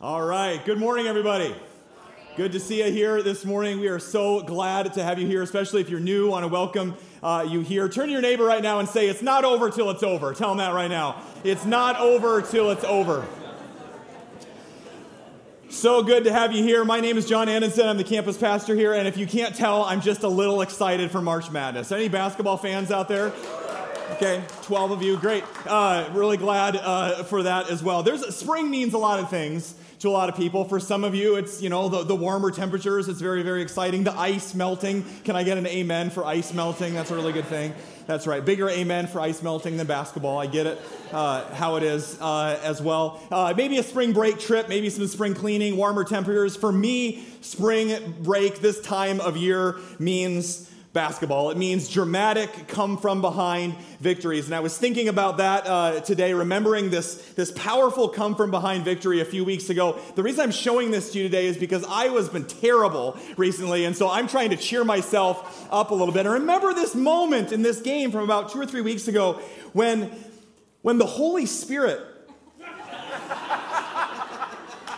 All right. Good morning, everybody. Good to see you here this morning. We are so glad to have you here, especially if you're new. Want to welcome uh, you here. Turn to your neighbor right now and say, It's not over till it's over. Tell them that right now. It's not over till it's over. So good to have you here. My name is John Anderson. I'm the campus pastor here. And if you can't tell, I'm just a little excited for March Madness. Any basketball fans out there? Okay, 12 of you, great. Uh, really glad uh, for that as well. There's spring means a lot of things to a lot of people. For some of you, it's you know the, the warmer temperatures. It's very very exciting. The ice melting. Can I get an amen for ice melting? That's a really good thing. That's right. Bigger amen for ice melting than basketball. I get it. Uh, how it is uh, as well. Uh, maybe a spring break trip. Maybe some spring cleaning. Warmer temperatures. For me, spring break this time of year means basketball. It means dramatic, come from behind victories. And I was thinking about that uh, today, remembering this, this powerful come from behind victory a few weeks ago. The reason I'm showing this to you today is because Iowa's been terrible recently, and so I'm trying to cheer myself up a little bit. And remember this moment in this game from about two or three weeks ago when, when the Holy Spirit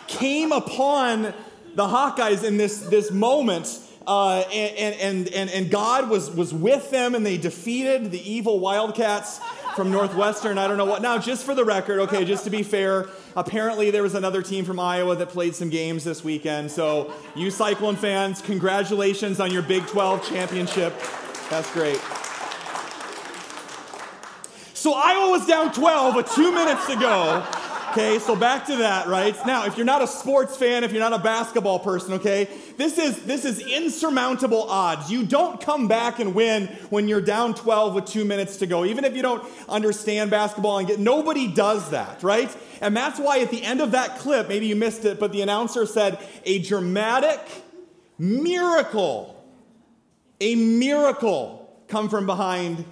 came upon the Hawkeyes in this, this moment uh, and, and, and, and God was, was with them and they defeated the evil Wildcats from Northwestern. I don't know what. Now, just for the record, okay, just to be fair, apparently there was another team from Iowa that played some games this weekend. So, you Cyclone fans, congratulations on your Big 12 championship. That's great. So, Iowa was down 12 with two minutes to go. Okay, so back to that, right? Now, if you're not a sports fan, if you're not a basketball person, okay, this is this is insurmountable odds. You don't come back and win when you're down 12 with 2 minutes to go. Even if you don't understand basketball and get nobody does that, right? And that's why at the end of that clip, maybe you missed it, but the announcer said a dramatic miracle. A miracle come from behind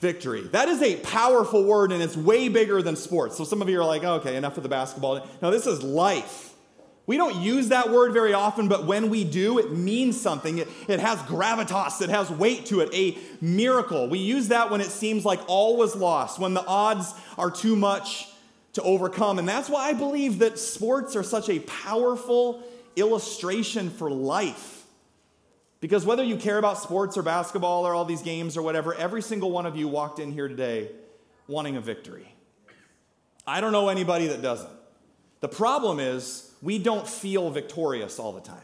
victory. That is a powerful word and it's way bigger than sports. So some of you are like, okay, enough of the basketball. No, this is life. We don't use that word very often, but when we do, it means something. It, it has gravitas, it has weight to it, a miracle. We use that when it seems like all was lost, when the odds are too much to overcome. And that's why I believe that sports are such a powerful illustration for life. Because whether you care about sports or basketball or all these games or whatever, every single one of you walked in here today wanting a victory. I don't know anybody that doesn't. The problem is we don't feel victorious all the time.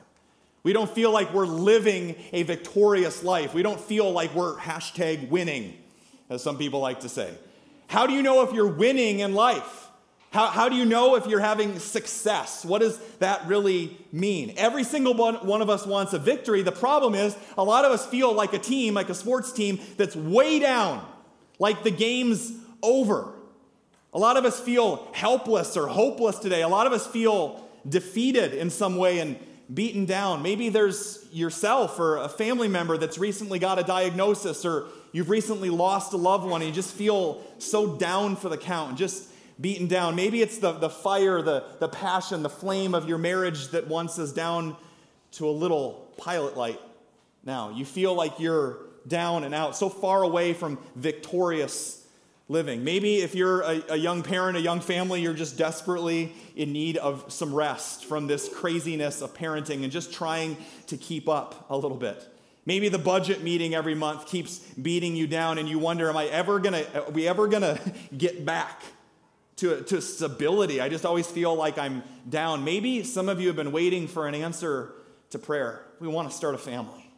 We don't feel like we're living a victorious life. We don't feel like we're hashtag winning, as some people like to say. How do you know if you're winning in life? How, how do you know if you're having success? What does that really mean? Every single one, one of us wants a victory. The problem is, a lot of us feel like a team, like a sports team, that's way down, like the game's over. A lot of us feel helpless or hopeless today. A lot of us feel defeated in some way and beaten down. Maybe there's yourself or a family member that's recently got a diagnosis or you've recently lost a loved one and you just feel so down for the count. Just beaten down. Maybe it's the, the fire, the, the passion, the flame of your marriage that once is down to a little pilot light now. You feel like you're down and out, so far away from victorious living. Maybe if you're a, a, young parent, a young family, you're just desperately in need of some rest from this craziness of parenting and just trying to keep up a little bit. Maybe the budget meeting every month keeps beating you down and you wonder, am I ever gonna, are we ever gonna get back to, to stability. I just always feel like I'm down. Maybe some of you have been waiting for an answer to prayer. We want to start a family.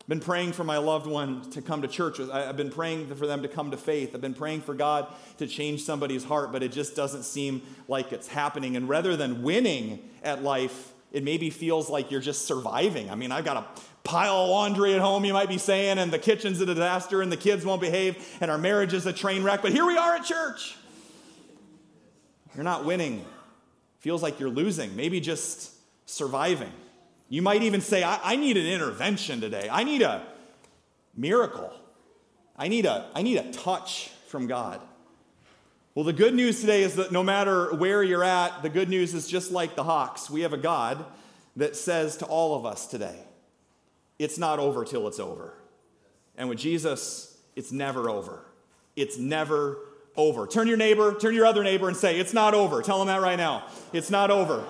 I've been praying for my loved one to come to church. I've been praying for them to come to faith. I've been praying for God to change somebody's heart, but it just doesn't seem like it's happening. And rather than winning at life, it maybe feels like you're just surviving. I mean, I've got a pile of laundry at home, you might be saying, and the kitchen's a disaster, and the kids won't behave, and our marriage is a train wreck, but here we are at church. You're not winning. Feels like you're losing, maybe just surviving. You might even say, I, I need an intervention today. I need a miracle. I need a, I need a touch from God. Well, the good news today is that no matter where you're at, the good news is just like the Hawks. We have a God that says to all of us today, it's not over till it's over. And with Jesus, it's never over. It's never over. Turn your neighbor, turn your other neighbor and say, It's not over. Tell them that right now. It's not over.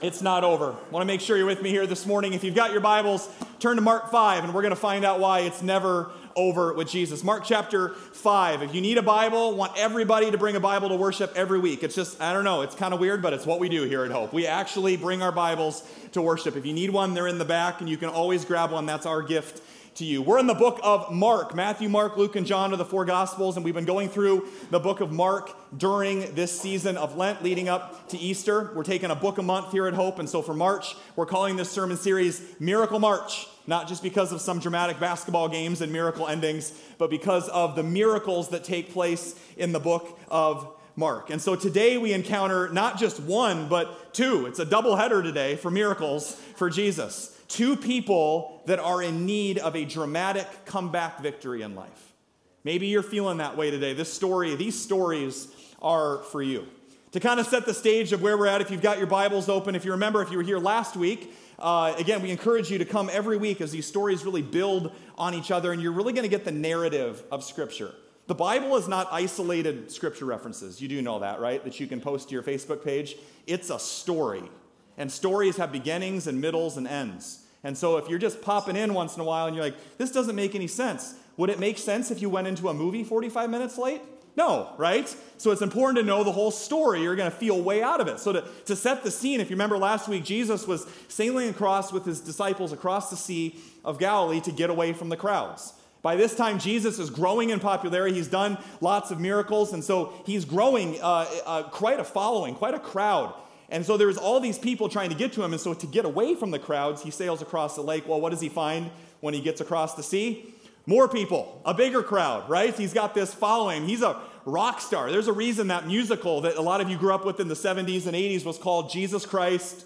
It's not over. I want to make sure you're with me here this morning. If you've got your Bibles, turn to Mark 5, and we're going to find out why it's never over with Jesus. Mark chapter 5. If you need a Bible, want everybody to bring a Bible to worship every week. It's just, I don't know, it's kind of weird, but it's what we do here at Hope. We actually bring our Bibles to worship. If you need one, they're in the back, and you can always grab one. That's our gift to you. We're in the book of Mark. Matthew, Mark, Luke, and John are the four Gospels, and we've been going through the book of Mark during this season of Lent leading up to Easter. We're taking a book a month here at Hope, and so for March, we're calling this sermon series Miracle March. Not just because of some dramatic basketball games and miracle endings, but because of the miracles that take place in the book of Mark. And so today we encounter not just one, but two. It's a double header today for miracles for Jesus two people that are in need of a dramatic comeback victory in life. Maybe you're feeling that way today. This story, these stories are for you. To kind of set the stage of where we're at, if you've got your Bibles open, if you remember, if you were here last week, uh, again, we encourage you to come every week as these stories really build on each other, and you're really going to get the narrative of Scripture. The Bible is not isolated Scripture references. You do know that, right? That you can post to your Facebook page. It's a story. And stories have beginnings and middles and ends. And so if you're just popping in once in a while and you're like, this doesn't make any sense, would it make sense if you went into a movie 45 minutes late? No, right? So it's important to know the whole story. You're going to feel way out of it. So to, to set the scene, if you remember last week, Jesus was sailing across with his disciples across the Sea of Galilee to get away from the crowds. By this time, Jesus is growing in popularity. He's done lots of miracles, and so he's growing uh, uh, quite a following, quite a crowd. And so there's all these people trying to get to him. And so to get away from the crowds, he sails across the lake. Well, what does he find when he gets across the sea? More people, a bigger crowd, right? He's got this following. He's a rock star. There's a reason that musical that a lot of you grew up with in the 70s and 80s was called Jesus Christ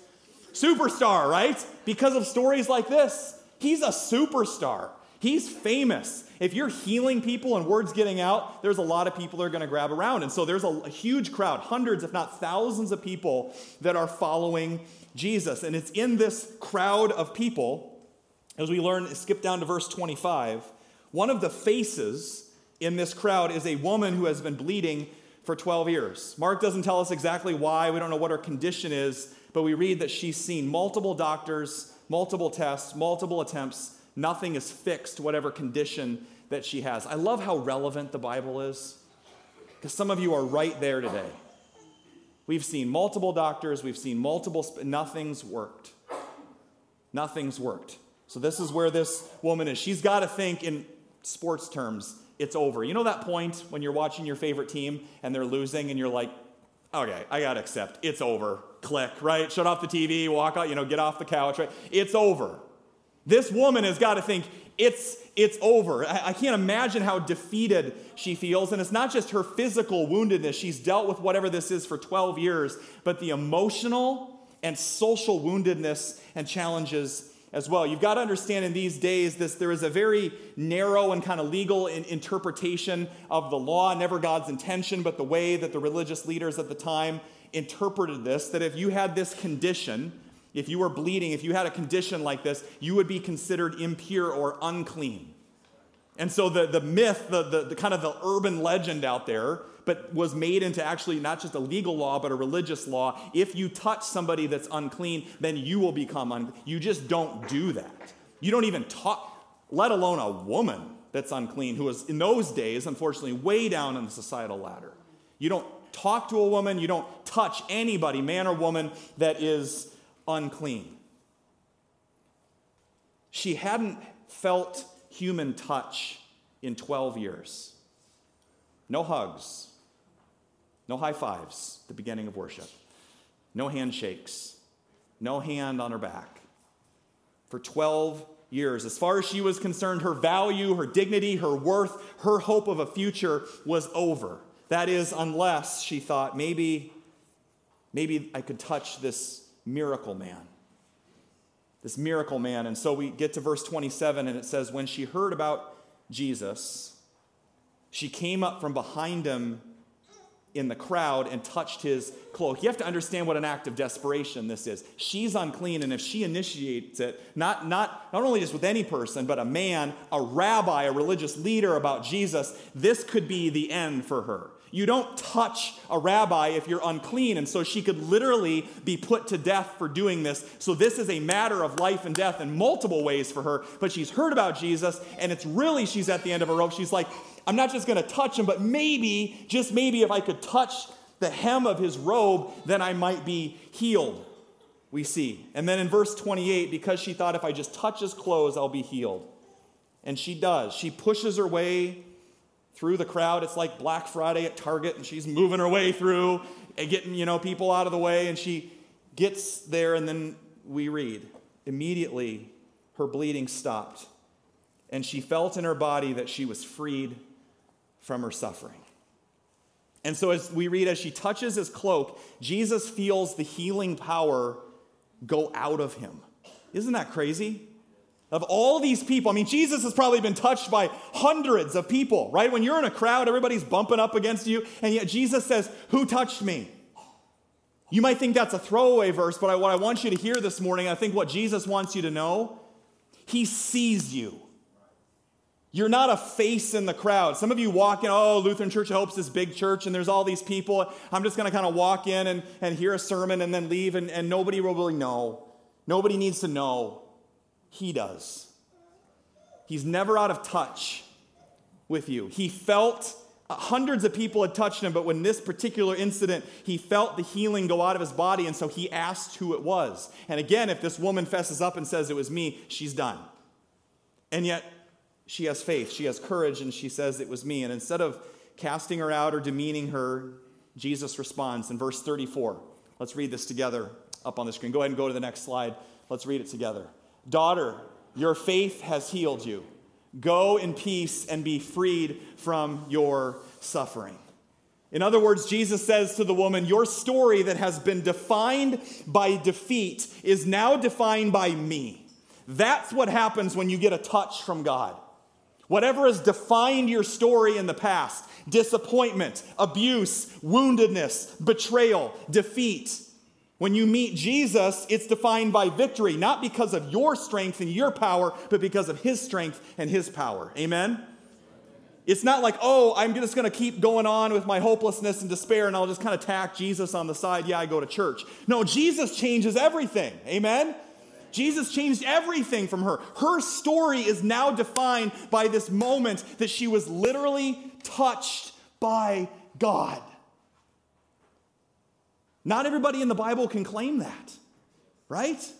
Superstar, right? Because of stories like this. He's a superstar. He's famous. If you're healing people and word's getting out, there's a lot of people that are going to grab around. And so there's a, a, huge crowd, hundreds, if not thousands of people that are following Jesus. And it's in this crowd of people, as we learn, skip down to verse 25, one of the faces in this crowd is a woman who has been bleeding for 12 years. Mark doesn't tell us exactly why, we don't know what her condition is, but we read that she's seen multiple doctors, multiple tests, multiple attempts Nothing is fixed, whatever condition that she has. I love how relevant the Bible is because some of you are right there today. We've seen multiple doctors, we've seen multiple, sp- nothing's worked. Nothing's worked. So, this is where this woman is. She's got to think in sports terms, it's over. You know that point when you're watching your favorite team and they're losing and you're like, okay, I got to accept, it's over. Click, right? Shut off the TV, walk out, you know, get off the couch, right? It's over. This woman has got to think, it's, it's over. I, I, can't imagine how defeated she feels. And it's not just her physical woundedness. She's dealt with whatever this is for 12 years, but the emotional and social woundedness and challenges as well. You've got to understand in these days this there is a very narrow and kind of legal in, interpretation of the law, never God's intention, but the way that the religious leaders at the time interpreted this that if you had this condition, if you were bleeding, if you had a condition like this, you would be considered impure or unclean. And so the, the myth, the, the, the, kind of the urban legend out there, but was made into actually not just a legal law, but a religious law. If you touch somebody that's unclean, then you will become unclean. You just don't do that. You don't even talk, let alone a woman that's unclean, who was in those days, unfortunately, way down in the societal ladder. You don't talk to a woman, you don't touch anybody, man or woman, that is unclean. She hadn't felt human touch in 12 years. No hugs, no high fives the beginning of worship, no handshakes, no hand on her back. For 12 years, as far as she was concerned, her value, her dignity, her worth, her hope of a future was over. That is, unless she thought, maybe, maybe I could touch this miracle man. This miracle man. And so we get to verse 27, and it says, When she heard about Jesus, she came up from behind him in the crowd and touched his cloak. You have to understand what an act of desperation this is. She's unclean, and if she initiates it, not, not, not only just with any person, but a man, a rabbi, a religious leader about Jesus, this could be the end for her. You don't touch a rabbi if you're unclean. And so she could literally be put to death for doing this. So this is a matter of life and death in multiple ways for her. But she's heard about Jesus, and it's really she's at the end of her rope. She's like, I'm not just going to touch him, but maybe, just maybe, if I could touch the hem of his robe, then I might be healed. We see. And then in verse 28, because she thought if I just touch his clothes, I'll be healed. And she does. She pushes her way through the crowd. It's like Black Friday at Target, and she's moving her way through and getting, you know, people out of the way. And she gets there, and then we read immediately her bleeding stopped, and she felt in her body that she was freed from her suffering. And so, as we read, as she touches his cloak, Jesus feels the healing power go out of him. Isn't that crazy? Of all these people, I mean, Jesus has probably been touched by hundreds of people, right? When you're in a crowd, everybody's bumping up against you, and yet Jesus says, Who touched me? You might think that's a throwaway verse, but what I want you to hear this morning, I think what Jesus wants you to know, He sees you. You're not a face in the crowd. Some of you walk in, oh, Lutheran Church Hope's this big church, and there's all these people. I'm just going to kind of walk in and, and hear a sermon and then leave, and, and nobody will really know. Nobody needs to know. He does. He's never out of touch with you. He felt uh, hundreds of people had touched him, but when this particular incident, he felt the healing go out of his body, and so he asked who it was. And again, if this woman fesses up and says it was me, she's done. And yet, she has faith, she has courage, and she says it was me. And instead of casting her out or demeaning her, Jesus responds in verse 34. Let's read this together up on the screen. Go ahead and go to the next slide. Let's read it together. Daughter, your faith has healed you. Go in peace and be freed from your suffering. In other words, Jesus says to the woman, Your story that has been defined by defeat is now defined by me. That's what happens when you get a touch from God. Whatever has defined your story in the past disappointment, abuse, woundedness, betrayal, defeat when you meet Jesus, it's defined by victory, not because of your strength and your power, but because of his strength and his power. Amen? It's not like, oh, I'm just going to keep going on with my hopelessness and despair and I'll just kind of tack Jesus on the side. Yeah, I go to church. No, Jesus changes everything. Amen? Jesus changed everything from her. Her story is now defined by this moment that she was literally touched by God. Not everybody in the Bible can claim that, right?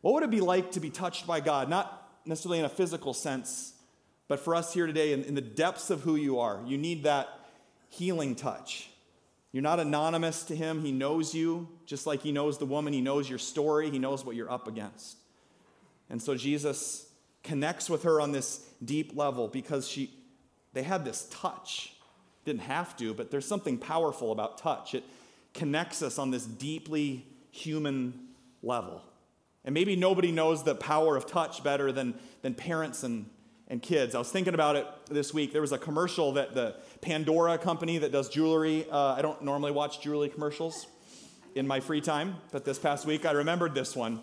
What would it be like to be touched by God? Not necessarily in a physical sense, but for us here today, in, in the depths of who you are, you need that healing touch. You're not anonymous to Him. He knows you, just like He knows the woman. He knows your story, He knows what you're up against. And so Jesus connects with her on this deep level because she, they had this touch. Didn't have to, but there's something powerful about touch. It connects us on this deeply human level. And maybe nobody knows the power of touch better than, than parents and, and kids. I was thinking about it this week. There was a commercial that the Pandora company that does jewelry, uh, I don't normally watch jewelry commercials in my free time, but this past week I remembered this one.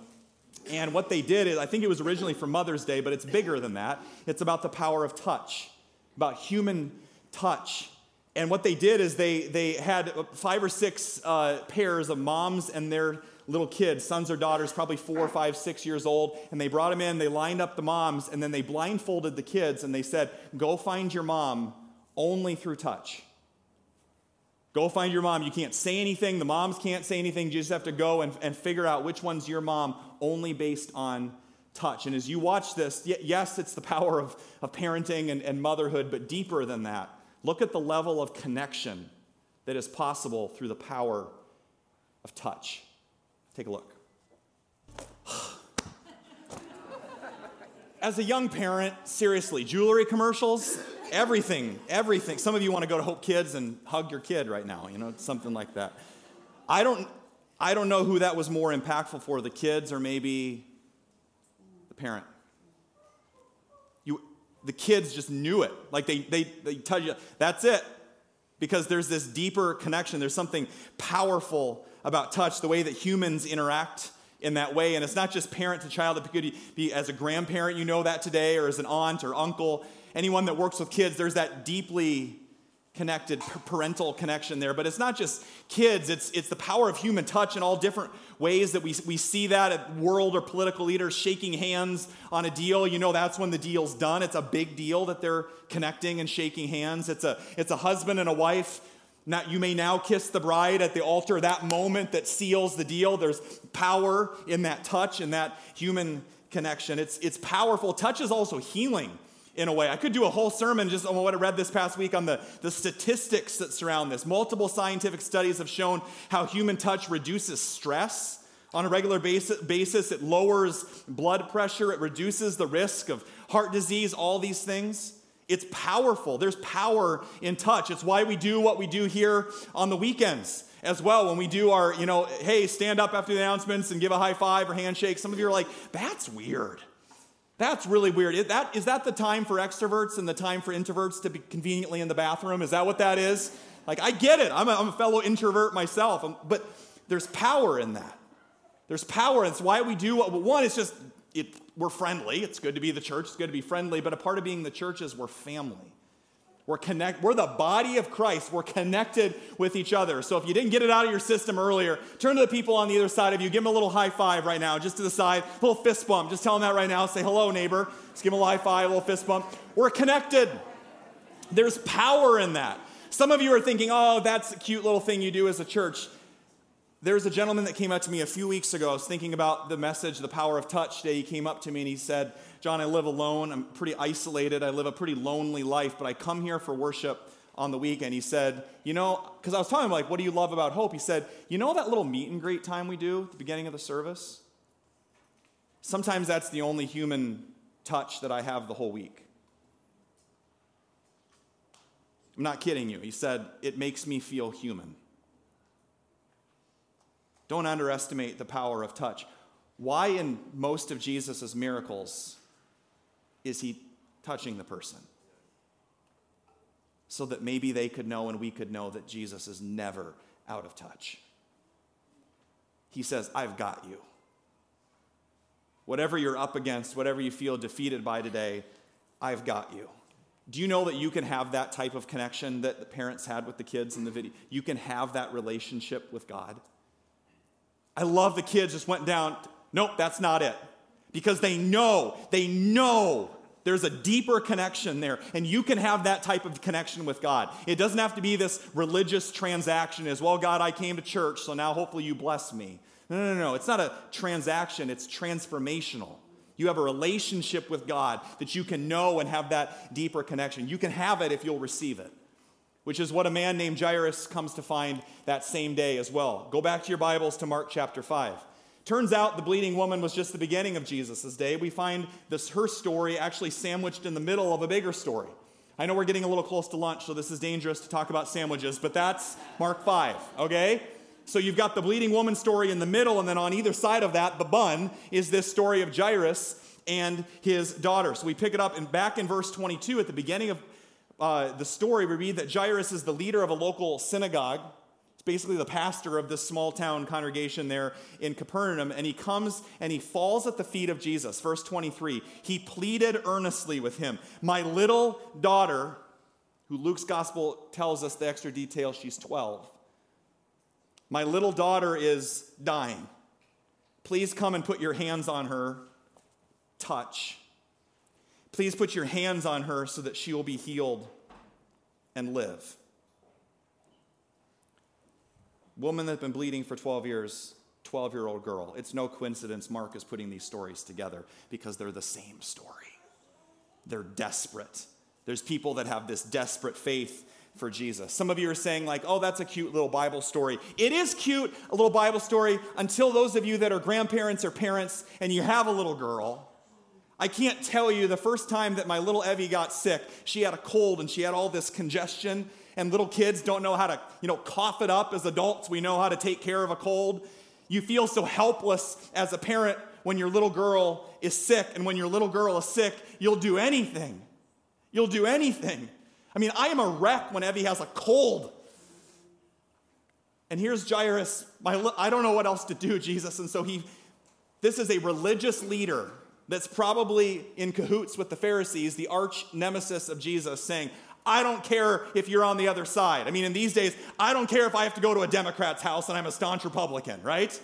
And what they did is, I think it was originally for Mother's Day, but it's bigger than that. It's about the power of touch, about human touch. And what they did is they, they had five or six uh, pairs of moms and their little kids, sons or daughters, probably four, five, six years old, and they brought them in, they lined up the moms, and then they blindfolded the kids and they said, Go find your mom only through touch. Go find your mom. You can't say anything, the moms can't say anything. You just have to go and, and figure out which one's your mom only based on touch. And as you watch this, yes, it's the power of, of parenting and, and motherhood, but deeper than that Look at the level of connection that is possible through the power of touch. Take a look. As a young parent, seriously, jewelry commercials, everything, everything. Some of you want to go to Hope Kids and hug your kid right now, you know, something like that. I don't, I don't know who that was more impactful for, the kids or maybe the parent the kids just knew it. Like they, they, they tell you, that's it. Because there's this deeper connection. There's something powerful about touch, the way that humans interact in that way. And it's not just parent to child. It could be as a grandparent, you know that today, or as an aunt or uncle. Anyone that works with kids, there's that deeply connected parental connection there but it's not just kids it's, it's the power of human touch in all different ways that we, we see that at world or political leaders shaking hands on a deal you know that's when the deal's done it's a big deal that they're connecting and shaking hands it's a, it's a husband and a wife you may now kiss the bride at the altar, that moment that seals the deal. There's power in that touch and that human connection. It's, it's powerful. Touch is also healing in a way. I could do a whole sermon just on what I read this past week on the, the statistics that surround this. Multiple scientific studies have shown how human touch reduces stress on a regular basis. It lowers blood pressure, it reduces the risk of heart disease, all these things. It's powerful. There's power in touch. It's why we do what we do here on the weekends as well. When we do our, you know, hey, stand up after the announcements and give a high five or handshake. Some of you are like, that's weird. That's really weird. Is that, is that the time for extroverts and the time for introverts to be conveniently in the bathroom? Is that what that is? Like, I get it. I'm a, I'm a fellow introvert myself, um, but there's power in that. There's power. It's why we do what, one, it's just, it, we're friendly. It's good to be the church. It's good to be friendly. But a part of being the church is we're family. We're connect, we're the body of Christ. We're connected with each other. So if you didn't get it out of your system earlier, turn to the people on the other side of you. Give them a little high five right now, just to the side. A little fist bump. Just tell them that right now. Say hello, neighbor. Just give them a high five, a little fist bump. We're connected. There's power in that. Some of you are thinking, oh, that's a cute little thing you do as a church. There's a gentleman that came up to me a few weeks ago. I was thinking about the message, the power of touch day. He came up to me and he said, John, I live alone. I'm pretty isolated. I live a pretty lonely life, but I come here for worship on the weekend. He said, You know, because I was telling him, like, what do you love about hope? He said, You know that little meet and greet time we do at the beginning of the service? Sometimes that's the only human touch that I have the whole week. I'm not kidding you. He said, It makes me feel human. Don't underestimate the power of touch. Why, in most of Jesus' miracles, is he touching the person? So that maybe they could know and we could know that Jesus is never out of touch. He says, I've got you. Whatever you're up against, whatever you feel defeated by today, I've got you. Do you know that you can have that type of connection that the parents had with the kids in the video? You can have that relationship with God. I love the kids just went down. Nope, that's not it because they know, they know there's a deeper connection there. And you can have that type of connection with God. It doesn't have to be this religious transaction as, well, God, I came to church, so now hopefully you bless me. No, no, no, no. It's not a transaction, it's transformational. You have a relationship with God that you can know and have that deeper connection. You can have it if you'll receive it, which is what a man named Jairus comes to find that same day as well. Go back to your Bibles to Mark chapter 5. Turns out the bleeding woman was just the beginning of Jesus' day. We find this her story actually sandwiched in the middle of a bigger story. I know we're getting a little close to lunch, so this is dangerous to talk about sandwiches, but that's Mark 5, okay? So you've got the bleeding woman story in the middle, and then on either side of that, the bun, is this story of Jairus and his daughter. So we pick it up and back in verse 22 at the beginning of uh, the story, we read that Jairus is the leader of a local synagogue. It's basically the pastor of this small town congregation there in Capernaum, and he comes and he falls at the feet of Jesus. Verse 23 He pleaded earnestly with him, My little daughter, who Luke's gospel tells us the extra detail, she's 12. My little daughter is dying. Please come and put your hands on her. Touch. Please put your hands on her so that she will be healed and live woman that's been bleeding for 12 years, 12 year old girl. It's no coincidence Mark is putting these stories together because they're the same story. They're desperate. There's people that have this desperate faith for Jesus. Some of you are saying, like, oh, that's a cute little Bible story. It is cute, a little Bible story, until those of you that are grandparents or parents and you have a little girl. I can't tell you the first time that my little Evie got sick, she had a cold and she had all this congestion and little kids don't know how to, you know, cough it up. As adults, we know how to take care of a cold. You feel so helpless as a parent when your little girl is sick, and when your little girl is sick, you'll do anything. You'll do anything. I mean, I am a wreck when Evie has a cold. And here's Jairus, my, I don't know what else to do, Jesus. And so he, this is a religious leader that's probably in cahoots with the Pharisees, the arch nemesis of Jesus, saying, I don't care if you're on the other side. I mean, in these days, I don't care if I have to go to a Democrat's house and I'm a staunch Republican, right?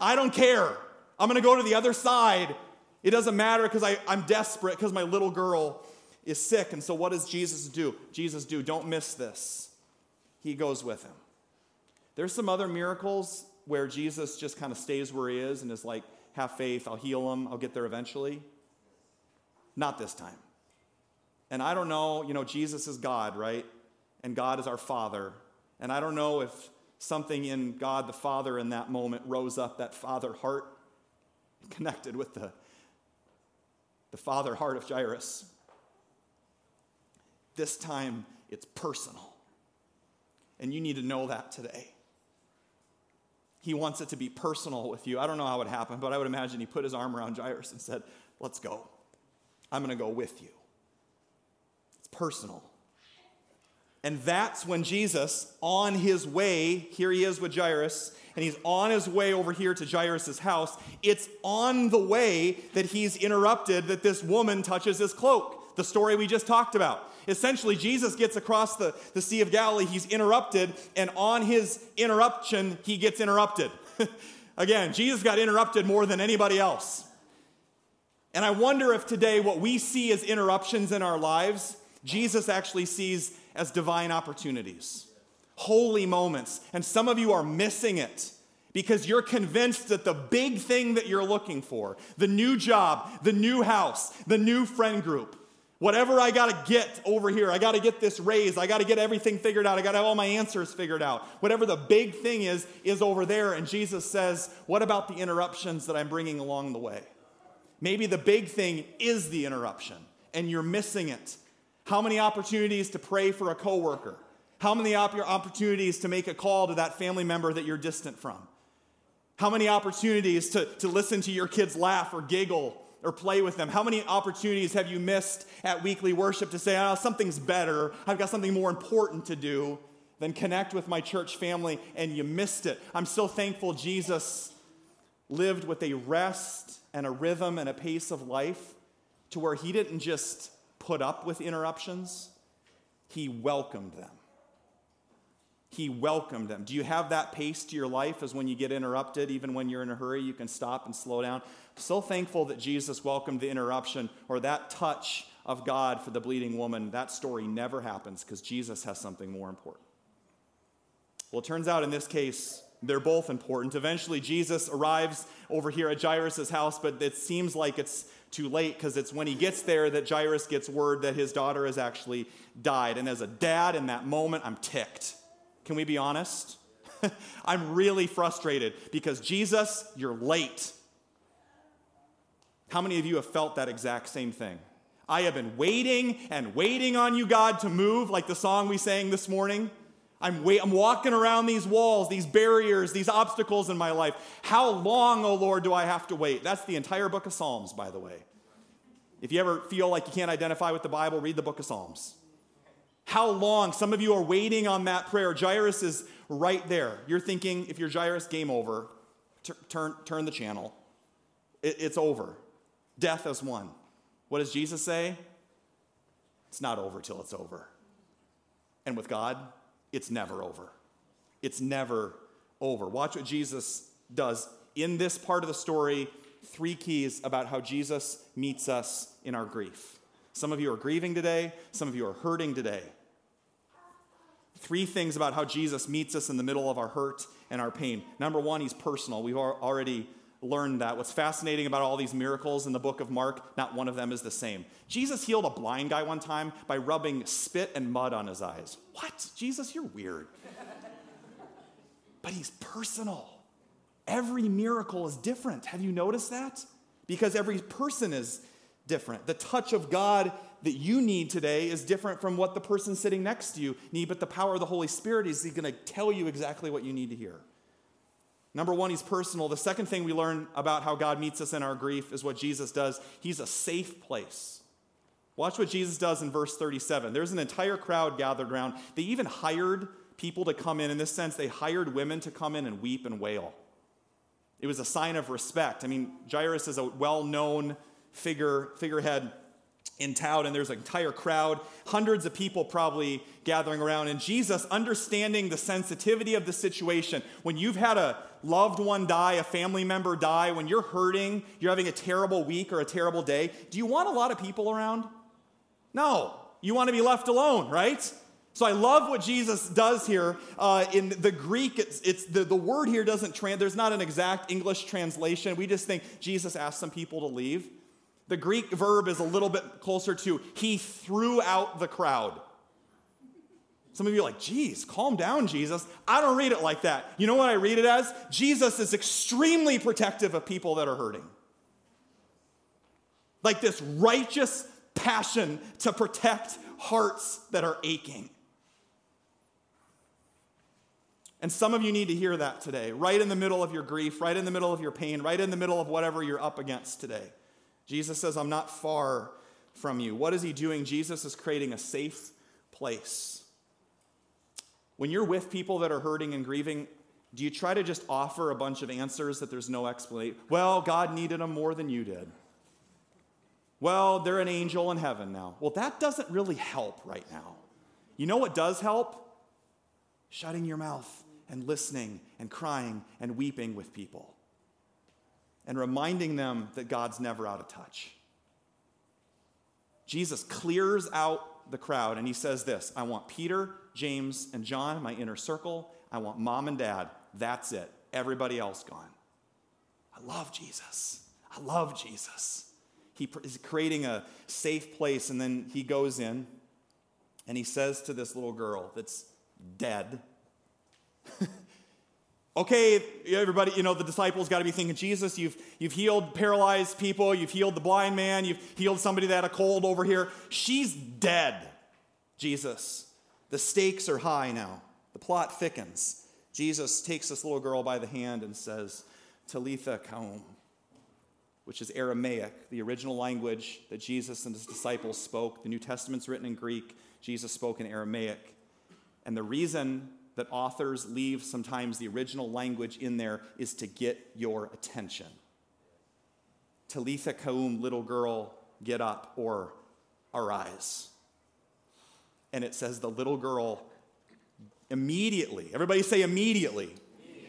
I don't care. I'm going to go to the other side. It doesn't matter because I'm desperate because my little girl is sick. And so, what does Jesus do? Jesus do, don't miss this. He goes with him. There's some other miracles where Jesus just kind of stays where he is and is like, have faith, I'll heal him, I'll get there eventually. Not this time. And I don't know, you know, Jesus is God, right? And God is our Father. And I don't know if something in God the Father in that moment rose up that Father heart connected with the, the Father heart of Jairus. This time it's personal. And you need to know that today. He wants it to be personal with you. I don't know how it happened, but I would imagine he put his arm around Jairus and said, Let's go. I'm going to go with you personal. And that's when Jesus, on his way, here he is with Jairus, and he's on his way over here to Jairus' house. It's on the way that he's interrupted that this woman touches his cloak, the story we just talked about. Essentially, Jesus gets across the, the Sea of Galilee, he's interrupted, and on his interruption, he gets interrupted. Again, Jesus got interrupted more than anybody else. And I wonder if today what we see as interruptions in our lives Jesus actually sees as divine opportunities, holy moments. And some of you are missing it because you're convinced that the big thing that you're looking for, the new job, the new house, the new friend group, whatever I got to get over here, I got to get this raise, I got to get everything figured out, I got to have all my answers figured out. Whatever the big thing is, is over there. And Jesus says, What about the interruptions that I'm bringing along the way? Maybe the big thing is the interruption, and you're missing it how many opportunities to pray for a coworker? How many opportunities to make a call to that family member that you're distant from? How many opportunities to, to listen to your kids laugh or giggle or play with them? How many opportunities have you missed at weekly worship to say, oh, something's better? I've got something more important to do than connect with my church family, and you missed it. I'm so thankful Jesus lived with a rest and a rhythm and a pace of life to where he didn't just put up with interruptions, he welcomed them. He welcomed them. Do you have that pace to your life as when you get interrupted, even when you're in a hurry, you can stop and slow down? So thankful that Jesus welcomed the interruption or that touch of God for the bleeding woman. That story never happens because Jesus has something more important. Well, it turns out in this case, they're both important. Eventually, Jesus arrives over here at Jairus' house, but it seems like it's too late because it's when he gets there that Jairus gets word that his daughter has actually died. And as a dad in that moment, I'm ticked. Can we be honest? I'm really frustrated because Jesus, you're late. How many of you have felt that exact same thing? I have been waiting and waiting on you, God, to move, like the song we sang this morning. I'm, wait, I'm walking around these walls, these barriers, these obstacles in my life. How long, O oh Lord, do I have to wait? That's the entire book of Psalms, by the way. If you ever feel like you can't identify with the Bible, read the book of Psalms. How long? Some of you are waiting on that prayer. Jairus is right there. You're thinking, if you're Jairus, game over. Turn, turn the channel. It, it's over. Death has won. What does Jesus say? It's not over till it's over. And with God, it's never over. It's never over. Watch what Jesus does in this part of the story. Three keys about how Jesus meets us in our grief. Some of you are grieving today, some of you are hurting today. Three things about how Jesus meets us in the middle of our hurt and our pain. Number one, he's personal. We've already learned that. What's fascinating about all these miracles in the book of Mark, not one of them is the same. Jesus healed a blind guy one time by rubbing spit and mud on his eyes. What? Jesus, you're weird. but he's personal. Every miracle is different. Have you noticed that? Because every person is different. The touch of God that you need today is different from what the person sitting next to you need, but the power of the Holy Spirit is going to tell you exactly what you need to hear. Number one, he's personal. The second thing we learn about how God meets us in our grief is what Jesus does. He's a safe place. Watch what Jesus does in verse 37. There's an entire crowd gathered around. They even hired people to come in. In this sense, they hired women to come in and weep and wail. It was a sign of respect. I mean, Jairus is a well known figure, figurehead in town and there's an entire crowd, hundreds of people probably gathering around. And Jesus, understanding the sensitivity of the situation, when you've had a loved one die, a family member die, when you're hurting, you're having a terrible week or a terrible day, do you want a lot of people around? No. You want to be left alone, right? So I love what Jesus does here. Uh, in the Greek, it's, it's the, the word here doesn't trans, there's not an exact English translation. We just think Jesus asked some people to leave. The Greek verb is a little bit closer to he threw out the crowd. Some of you are like, geez, calm down, Jesus. I don't read it like that. You know what I read it as? Jesus is extremely protective of people that are hurting. Like this righteous passion to protect hearts that are aching. And some of you need to hear that today, right in the middle of your grief, right in the middle of your pain, right in the middle of whatever you're up against today. Jesus says, I'm not far from you. What is he doing? Jesus is creating a safe place. When you're with people that are hurting and grieving, do you try to just offer a bunch of answers that there's no explanation? Well, God needed them more than you did. Well, they're an angel in heaven now. Well, that doesn't really help right now. You know what does help? Shutting your mouth and listening and crying and weeping with people and reminding them that God's never out of touch. Jesus clears out the crowd and he says this I want Peter, James, and John, my inner circle. I want mom and dad. That's it. Everybody else gone. I love Jesus. I love Jesus. He is creating a safe place, and then he goes in and he says to this little girl that's dead, okay, everybody, you know, the disciples got to be thinking, Jesus, you've, you've healed paralyzed people, you've healed the blind man, you've healed somebody that had a cold over here. She's dead, Jesus. The stakes are high now. The plot thickens. Jesus takes this little girl by the hand and says, Talitha koum, which is Aramaic, the original language that Jesus and his disciples spoke. The New Testament's written in Greek, Jesus spoke in Aramaic. And the reason that authors leave sometimes the original language in there is to get your attention. Talitha koum, little girl, get up or arise. And it says the little girl immediately, everybody say immediately.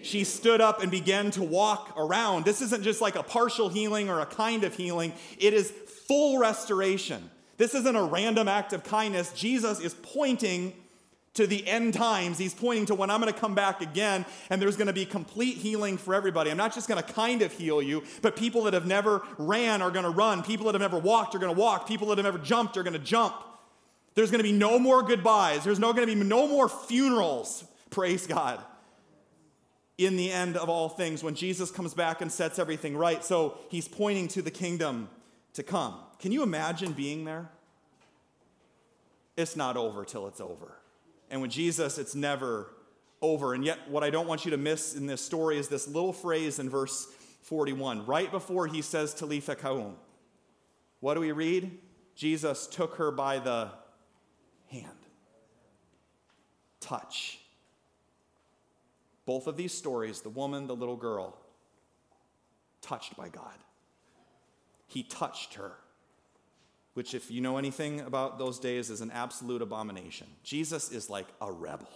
She stood up and began to walk around. This isn't just like a partial healing or a kind of healing, it is full restoration. This isn't a random act of kindness. Jesus is pointing to the end times. He's pointing to when I'm going to come back again and there's going to be complete healing for everybody. I'm not just going to kind of heal you, but people that have never ran are going to run. People that have never walked are going to walk. People that have never jumped are going to jump. There's going to be no more goodbyes. There's no going to be no more funerals. Praise God. In the end of all things, when Jesus comes back and sets everything right. So he's pointing to the kingdom to come. Can you imagine being there? It's not over till it's over. And with Jesus, it's never over. And yet, what I don't want you to miss in this story is this little phrase in verse 41, right before he says Talitha koum. What do we read? Jesus took her by the hand. Touch. Both of these stories, the woman, the little girl, touched by God. He touched her which, if you know anything about those days, is an absolute abomination. Jesus is like a rebel.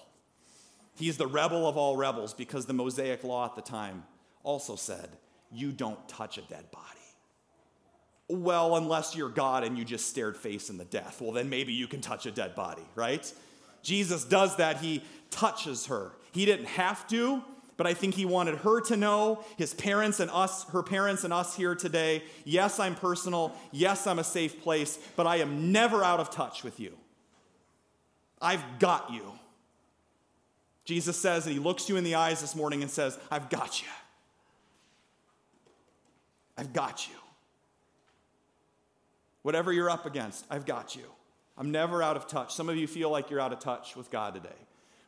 He's the rebel of all rebels because the Mosaic law at the time also said, You don't touch a dead body. Well, unless you're God and you just stared face in the death, well, then maybe you can touch a dead body, right? Jesus does that. He touches her. He didn't have to, but I think he wanted her to know, his parents and us, her parents and us here today. Yes, I'm personal. Yes, I'm a safe place, but I am never out of touch with you. I've got you. Jesus says, and he looks you in the eyes this morning and says, I've got you. I've got you. Whatever you're up against, I've got you. I'm never out of touch. Some of you feel like you're out of touch with God today.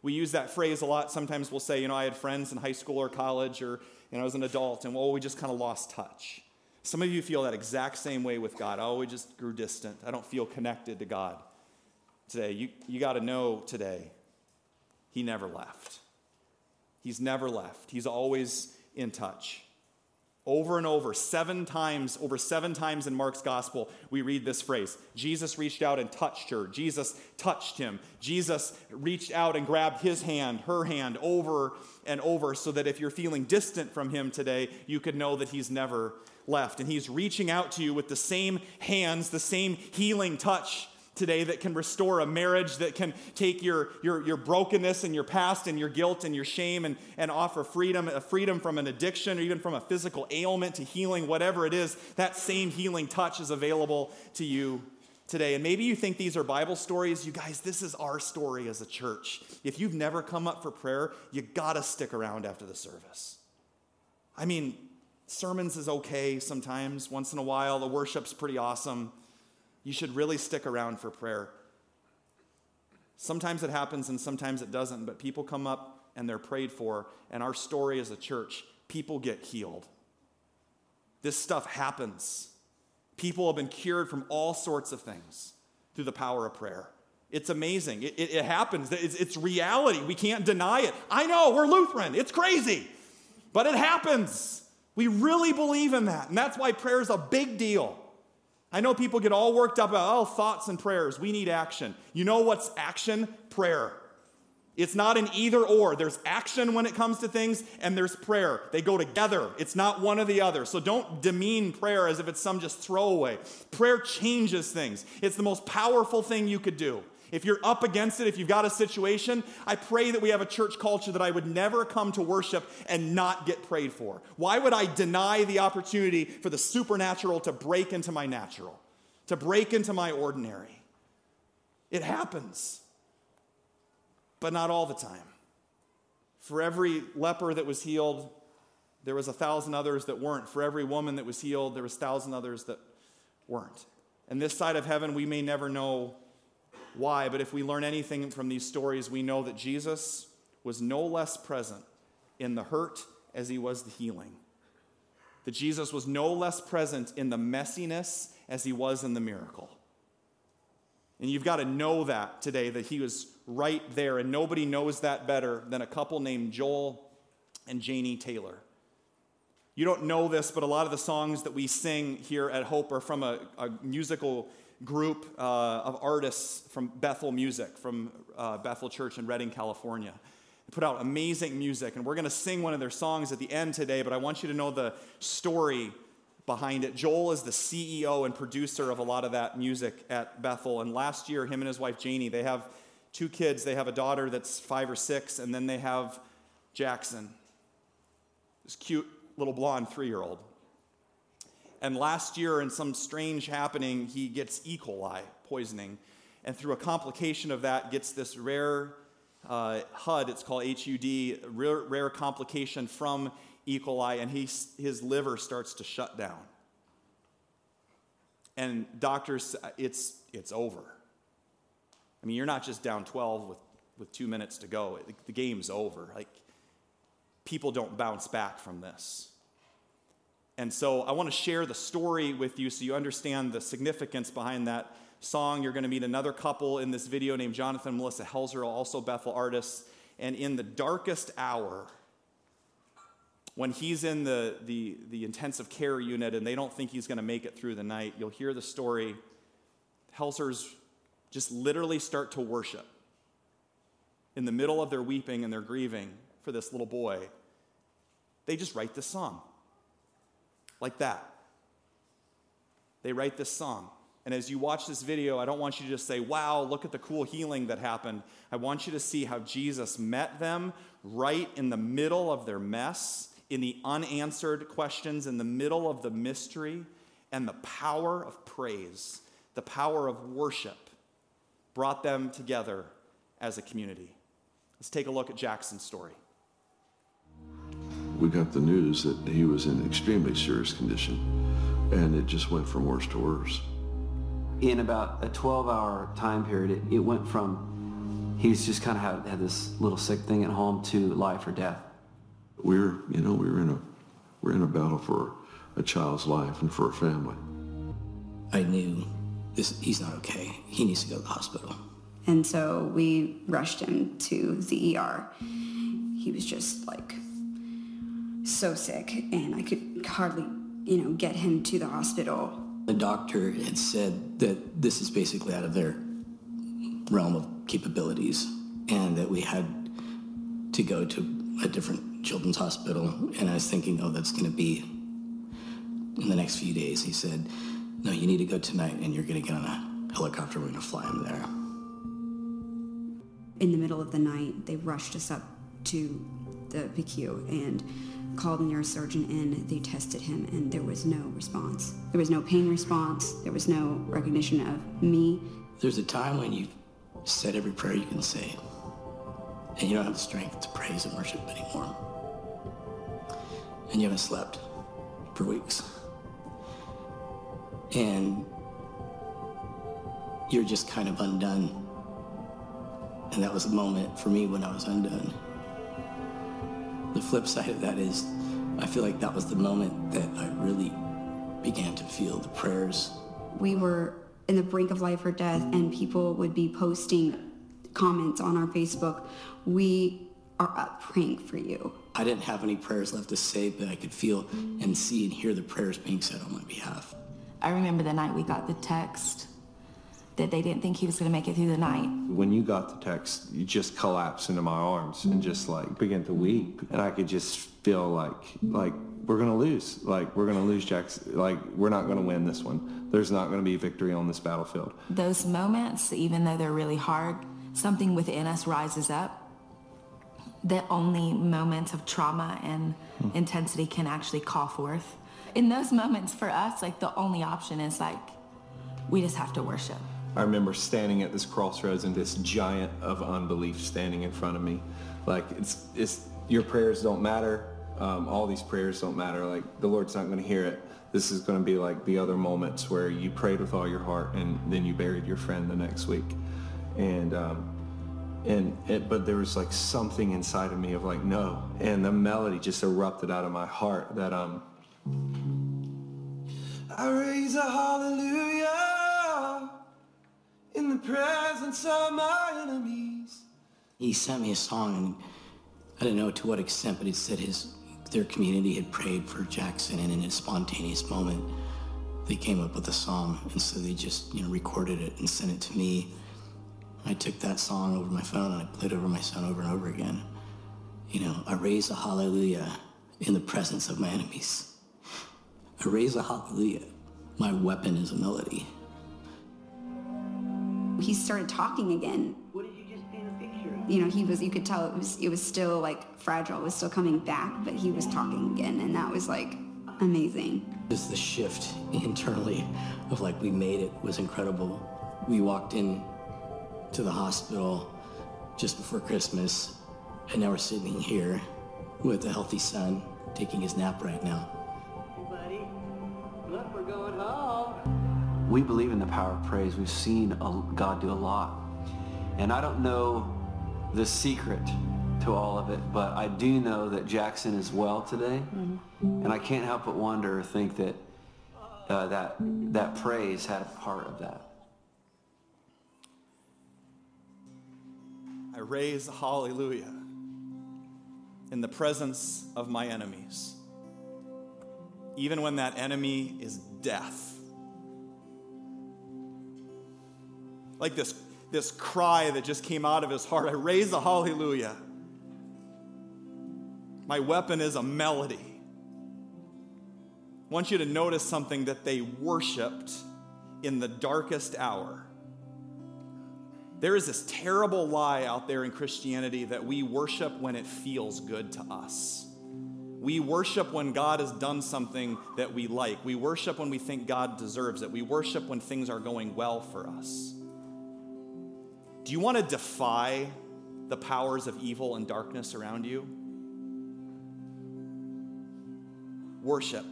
We use that phrase a lot. Sometimes we'll say, you know, I had friends in high school or college or, you know, as an adult and, well, we just kind of lost touch. Some of you feel that exact same way with God. Oh, we just grew distant. I don't feel connected to God today. You, you got to know today, He never left. He's never left, He's always in touch. Over and over, seven times, over seven times in Mark's gospel, we read this phrase Jesus reached out and touched her. Jesus touched him. Jesus reached out and grabbed his hand, her hand, over and over, so that if you're feeling distant from him today, you could know that he's never left. And he's reaching out to you with the same hands, the same healing touch today that can restore a marriage, that can take your, your, your brokenness and your past and your guilt and your shame and, and offer freedom, a freedom from an addiction or even from a physical ailment to healing, whatever it is, that same healing touch is available to you today. And maybe you think these are Bible stories. You guys, this is our story as a church. If you've never come up for prayer, you gotta stick around after the service. I mean, sermons is okay sometimes, once in a while. The worship's pretty awesome you should really stick around for prayer. Sometimes it happens and sometimes it doesn't, but people come up and they're prayed for, and our story as a church, people get healed. This stuff happens. People have been cured from all sorts of things through the power of prayer. It's amazing. It, it, it happens. It's, it's reality. We can't deny it. I know, we're Lutheran. It's crazy, but it happens. We really believe in that. And that's why prayer is a big deal. I know people get all worked up about, oh, thoughts and prayers. We need action. You know what's action? Prayer. It's not an either or. There's action when it comes to things, and there's prayer. They go together. It's not one or the other. So don't demean prayer as if it's some just throwaway. Prayer changes things, it's the most powerful thing you could do. If you're up against it, if you've got a situation, I pray that we have a church culture that I would never come to worship and not get prayed for. Why would I deny the opportunity for the supernatural to break into my natural, to break into my ordinary? It happens, but not all the time. For every leper that was healed, there was a thousand others that weren't. For every woman that was healed, there was a thousand others that weren't. And this side of heaven, we may never know why, but if we learn anything from these stories, we know that Jesus was no less present in the hurt as he was the healing. That Jesus was no less present in the messiness as he was in the miracle. And you've got to know that today, that he was right there. And nobody knows that better than a couple named Joel and Janie Taylor. You don't know this, but a lot of the songs that we sing here at Hope are from a, a musical group uh, of artists from Bethel Music, from uh, Bethel Church in Redding, California. They put out amazing music, and we're going to sing one of their songs at the end today, but I want you to know the story behind it. Joel is the CEO and producer of a lot of that music at Bethel, and last year, him and his wife Janie, they have two kids. They have a daughter that's five or six, and then they have Jackson, this cute little blonde three year old. And last year, in some strange happening, he gets E. coli poisoning. And through a complication of that, gets this rare uh, HUD, it's called HUD, rare, rare complication from E. coli, and he, his liver starts to shut down. And doctors, it's, it's over. I mean, you're not just down 12 with, with two minutes to go, the game's over. Like, people don't bounce back from this. And so I want to share the story with you so you understand the significance behind that song. You're going to meet another couple in this video named Jonathan and Melissa Helser, also Bethel artists. And in the darkest hour, when he's in the, the, the intensive care unit and they don't think he's going to make it through the night, you'll hear the story. Helsers just literally start to worship in the middle of their weeping and their grieving for this little boy. They just write this song like that. They write this song. And as you watch this video, I don't want you to just say, wow, look at the cool healing that happened. I want you to see how Jesus met them right in the middle of their mess, in the unanswered questions, in the middle of the mystery, and the power of praise, the power of worship brought them together as a community. Let's take a look at Jackson's story we got the news that he was in extremely serious condition, and it just went from worse to worse. In about a 12-hour time period, it, it went from he's just kind of had, had this little sick thing at home to life or death. We are you know, we were in a we're in a battle for a child's life and for a family. I knew this, he's not okay. He needs to go to the hospital. And so we rushed him to the ER. He was just like so sick, and I could hardly, you know, get him to the hospital. The doctor had said that this is basically out of their realm of capabilities and that we had to go to a different children's hospital. And I was thinking, oh, that's going to be in the next few days. He said, no, you need to go tonight and you're going to get on a helicopter. We're going to fly him there. In the middle of the night, they rushed us up to the PICU and called the neurosurgeon in. They tested him and there was no response. There was no pain response. There was no recognition of me. There's a time when you've said every prayer you can say and you don't have the strength to praise and worship anymore. And you haven't slept for weeks. And you're just kind of undone. And that was a moment for me when I was undone. The flip side of that is, I feel like that was the moment that I really began to feel the prayers. We were in the brink of life or death, and people would be posting comments on our Facebook. We are up praying for you. I didn't have any prayers left to say, but I could feel and see and hear the prayers being said on my behalf. I remember the night we got the text that they didn't think he was going to make it through the night. When you got the text, you just collapsed into my arms and just like began to weep. And I could just feel like, like we're going to lose. Like we're going to lose Jackson. Like we're not going to win this one. There's not going to be victory on this battlefield. Those moments, even though they're really hard, something within us rises up that only moments of trauma and hmm. intensity can actually call forth. In those moments for us, like the only option is like, we just have to worship. I remember standing at this crossroads and this giant of unbelief standing in front of me. Like it's, it's your prayers don't matter. Um, all these prayers don't matter. Like the Lord's not going to hear it. This is going to be like the other moments where you prayed with all your heart and then you buried your friend the next week. And, um, and it, but there was like something inside of me of like, no. And the melody just erupted out of my heart that, um, I raise a hallelujah in the presence of my enemies. He sent me a song, and I didn't know to what extent, but it said his their community had prayed for Jackson, and in a spontaneous moment, they came up with a song, and so they just you know recorded it and sent it to me. I took that song over my phone and I played it over my son over and over again. You know, I raise a hallelujah in the presence of my enemies. I raise a hallelujah. My weapon is a melody. He started talking again. What did you just paint a picture of? You know, he was, you could tell it was, it was still like fragile, it was still coming back, but he was talking again, and that was like amazing. Just the shift internally of like we made it was incredible. We walked in to the hospital just before Christmas, and now we're sitting here with a healthy son taking his nap right now. We believe in the power of praise. We've seen God do a lot. And I don't know the secret to all of it, but I do know that Jackson is well today. Mm-hmm. And I can't help but wonder or think that uh, that that praise had a part of that. I raise hallelujah in the presence of my enemies. Even when that enemy is death. Like this, this cry that just came out of his heart. I raise a hallelujah. My weapon is a melody. I want you to notice something that they worshiped in the darkest hour. There is this terrible lie out there in Christianity that we worship when it feels good to us. We worship when God has done something that we like. We worship when we think God deserves it. We worship when things are going well for us. Do you want to defy the powers of evil and darkness around you? Worship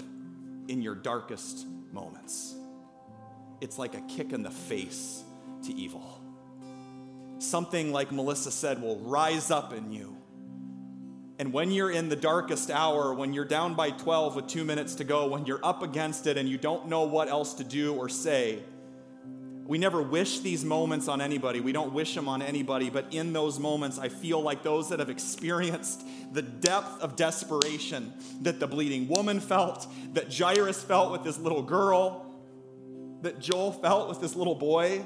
in your darkest moments. It's like a kick in the face to evil. Something like Melissa said will rise up in you. And when you're in the darkest hour, when you're down by 12 with two minutes to go, when you're up against it and you don't know what else to do or say, We never wish these moments on anybody. We don't wish them on anybody, but in those moments, I feel like those that have experienced the depth of desperation that the bleeding woman felt, that Jairus felt with this little girl, that Joel felt with this little boy,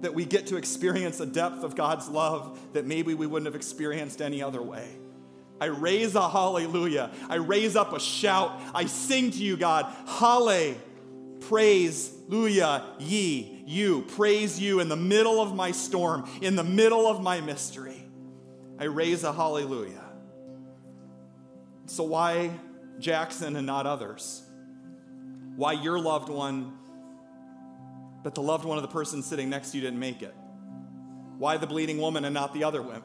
that we get to experience a depth of God's love that maybe we wouldn't have experienced any other way. I raise a hallelujah. I raise up a shout. I sing to you, God, hallelujah, praise, hallelujah, ye, you, praise you in the middle of my storm, in the middle of my mystery. I raise a hallelujah. So, why Jackson and not others? Why your loved one but the loved one of the person sitting next to you didn't make it? Why the bleeding woman and not the other woman?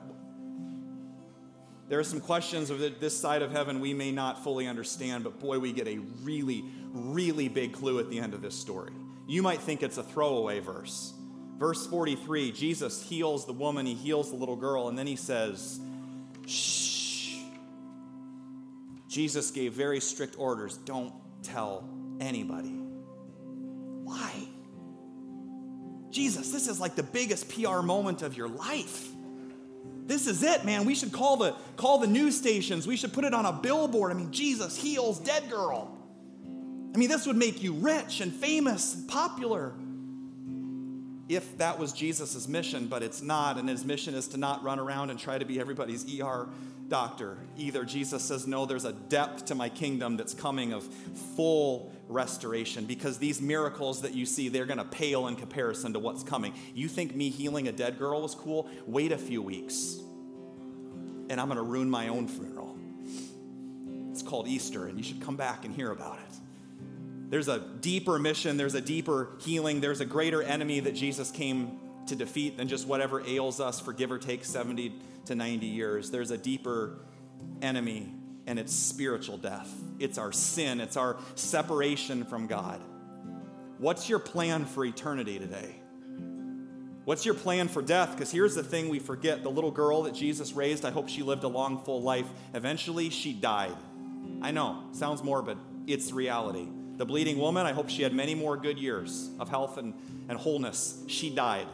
There are some questions of this side of heaven we may not fully understand, but boy, we get a really, really big clue at the end of this story. You might think it's a throwaway verse. Verse 43 Jesus heals the woman, he heals the little girl, and then he says, Shh. Jesus gave very strict orders don't tell anybody. Why? Jesus, this is like the biggest PR moment of your life. This is it, man. We should call the call the news stations. We should put it on a billboard. I mean, Jesus heals dead girl. I mean, this would make you rich and famous and popular. If that was Jesus' mission, but it's not, and his mission is to not run around and try to be everybody's ER doctor either. Jesus says, No, there's a depth to my kingdom that's coming of full restoration because these miracles that you see, they're going to pale in comparison to what's coming. You think me healing a dead girl was cool? Wait a few weeks, and I'm going to ruin my own funeral. It's called Easter, and you should come back and hear about it. There's a deeper mission, there's a deeper healing, there's a greater enemy that Jesus came to defeat than just whatever ails us for give or take 70 to 90 years. There's a deeper enemy, and it's spiritual death. It's our sin, it's our separation from God. What's your plan for eternity today? What's your plan for death? Because here's the thing we forget the little girl that Jesus raised, I hope she lived a long, full life. Eventually, she died. I know, sounds morbid. It's reality. The bleeding woman, I hope she had many more good years of health and, and wholeness. She died.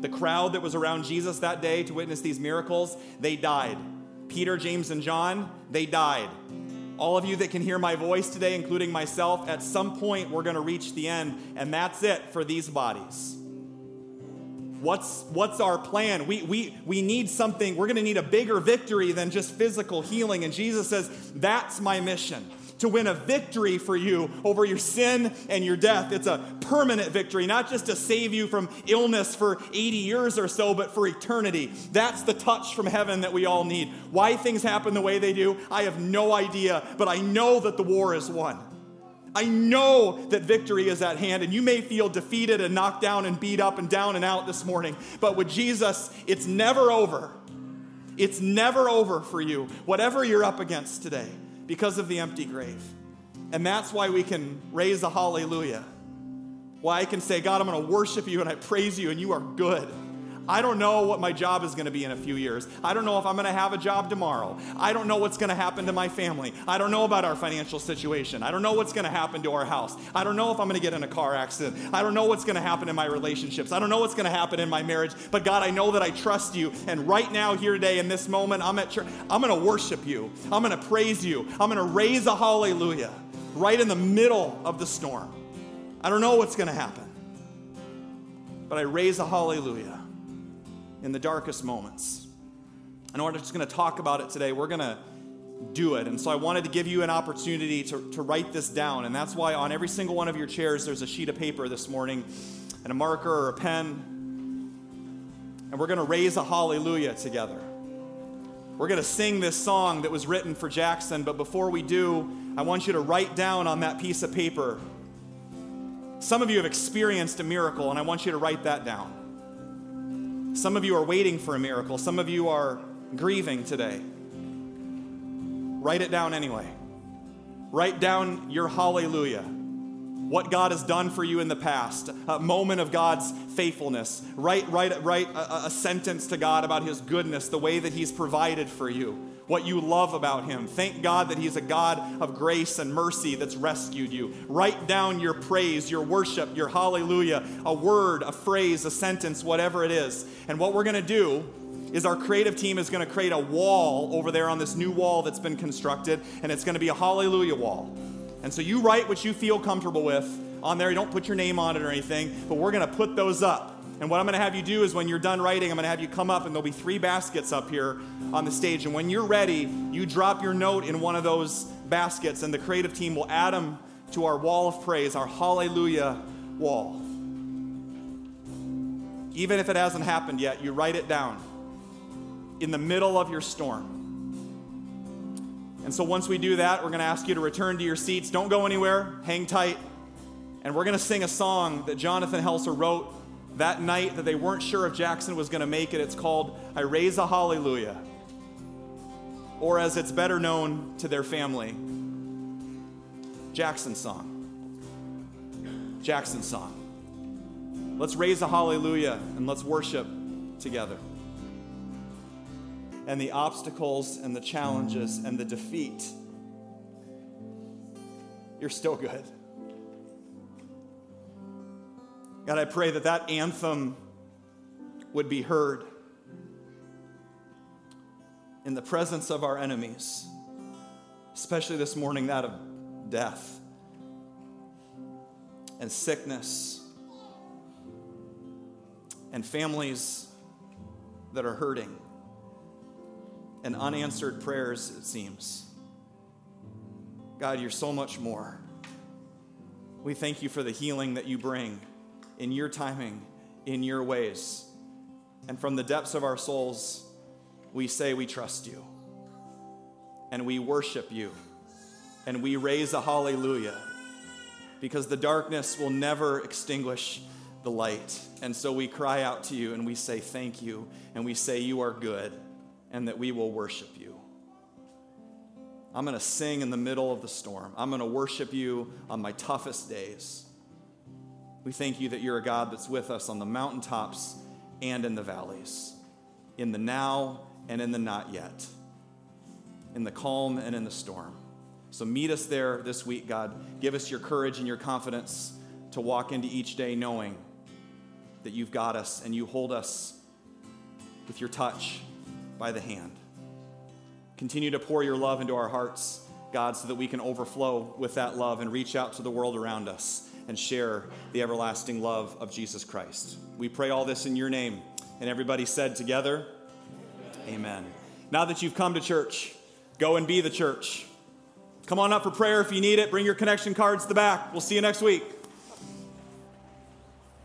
The crowd that was around Jesus that day to witness these miracles, they died. Peter, James, and John, they died. All of you that can hear my voice today, including myself, at some point we're going to reach the end, and that's it for these bodies. What's, what's our plan? We, we, we need something, we're going to need a bigger victory than just physical healing. And Jesus says, That's my mission to win a victory for you over your sin and your death. It's a permanent victory, not just to save you from illness for 80 years or so, but for eternity. That's the touch from heaven that we all need. Why things happen the way they do, I have no idea, but I know that the war is won. I know that victory is at hand, and you may feel defeated and knocked down and beat up and down and out this morning, but with Jesus, it's never over. It's never over for you, whatever you're up against today because of the empty grave. And that's why we can raise a hallelujah. Why I can say, God, I'm going to worship you and I praise you and you are good. I don't know what my job is going to be in a few years. I don't know if I'm going to have a job tomorrow. I don't know what's going to happen to my family. I don't know about our financial situation. I don't know what's going to happen to our house. I don't know if I'm going to get in a car accident. I don't know what's going to happen in my relationships. I don't know what's going to happen in my marriage. But God, I know that I trust you. And right now, here today, in this moment, I'm at church. I'm going to worship you. I'm going to praise you. I'm going to raise a hallelujah right in the middle of the storm. I don't know what's going to happen. But I raise a hallelujah in the darkest moments. And we're just going to talk about it today. We're going to do it. And so I wanted to give you an opportunity to, to write this down. And that's why on every single one of your chairs, there's a sheet of paper this morning and a marker or a pen. And we're going to raise a hallelujah together. We're going to sing this song that was written for Jackson. But before we do, I want you to write down on that piece of paper. Some of you have experienced a miracle, and I want you to write that down. Some of you are waiting for a miracle. Some of you are grieving today. Write it down anyway. Write down your hallelujah. What God has done for you in the past, a moment of God's faithfulness. Write, write, write a, a sentence to God about His goodness, the way that He's provided for you. What you love about him. Thank God that he's a God of grace and mercy that's rescued you. Write down your praise, your worship, your hallelujah, a word, a phrase, a sentence, whatever it is. And what we're going to do is our creative team is going to create a wall over there on this new wall that's been constructed, and it's going to be a hallelujah wall. And so you write what you feel comfortable with on there. You don't put your name on it or anything, but we're going to put those up. And what I'm going to have you do is when you're done writing, I'm going to have you come up and there'll be three baskets up here on the stage. And when you're ready, you drop your note in one of those baskets, and the creative team will add them to our wall of praise, our hallelujah wall. Even if it hasn't happened yet, you write it down in the middle of your storm. And so once we do that, we're going to ask you to return to your seats. Don't go anywhere, hang tight. And we're going to sing a song that Jonathan Helser wrote that night that they weren't sure if Jackson was going to make it. It's called I Raise a Hallelujah, or as it's better known to their family, Jackson song. Jackson song. Let's raise a hallelujah and let's worship together. And the obstacles and the challenges and the defeat, you're still good. God, I pray that that anthem would be heard in the presence of our enemies, especially this morning, that of death and sickness and families that are hurting and unanswered prayers, it seems. God, you're so much more. We thank you for the healing that you bring in your timing, in your ways. And from the depths of our souls, we say we trust you. And we worship you. And we raise a hallelujah because the darkness will never extinguish the light. And so we cry out to you and we say thank you and we say you are good and that we will worship you. I'm going to sing in the middle of the storm. I'm going to worship you on my toughest days. We thank you that you're a God that's with us on the mountaintops and in the valleys, in the now and in the not yet, in the calm and in the storm. So meet us there this week, God. Give us your courage and your confidence to walk into each day knowing that you've got us and you hold us with your touch by the hand. Continue to pour your love into our hearts, God, so that we can overflow with that love and reach out to the world around us and share the everlasting love of Jesus Christ. We pray all this in your name. And everybody said together, Amen. Amen. Now that you've come to church, go and be the church. Come on up for prayer if you need it. Bring your connection cards to the back. We'll see you next week.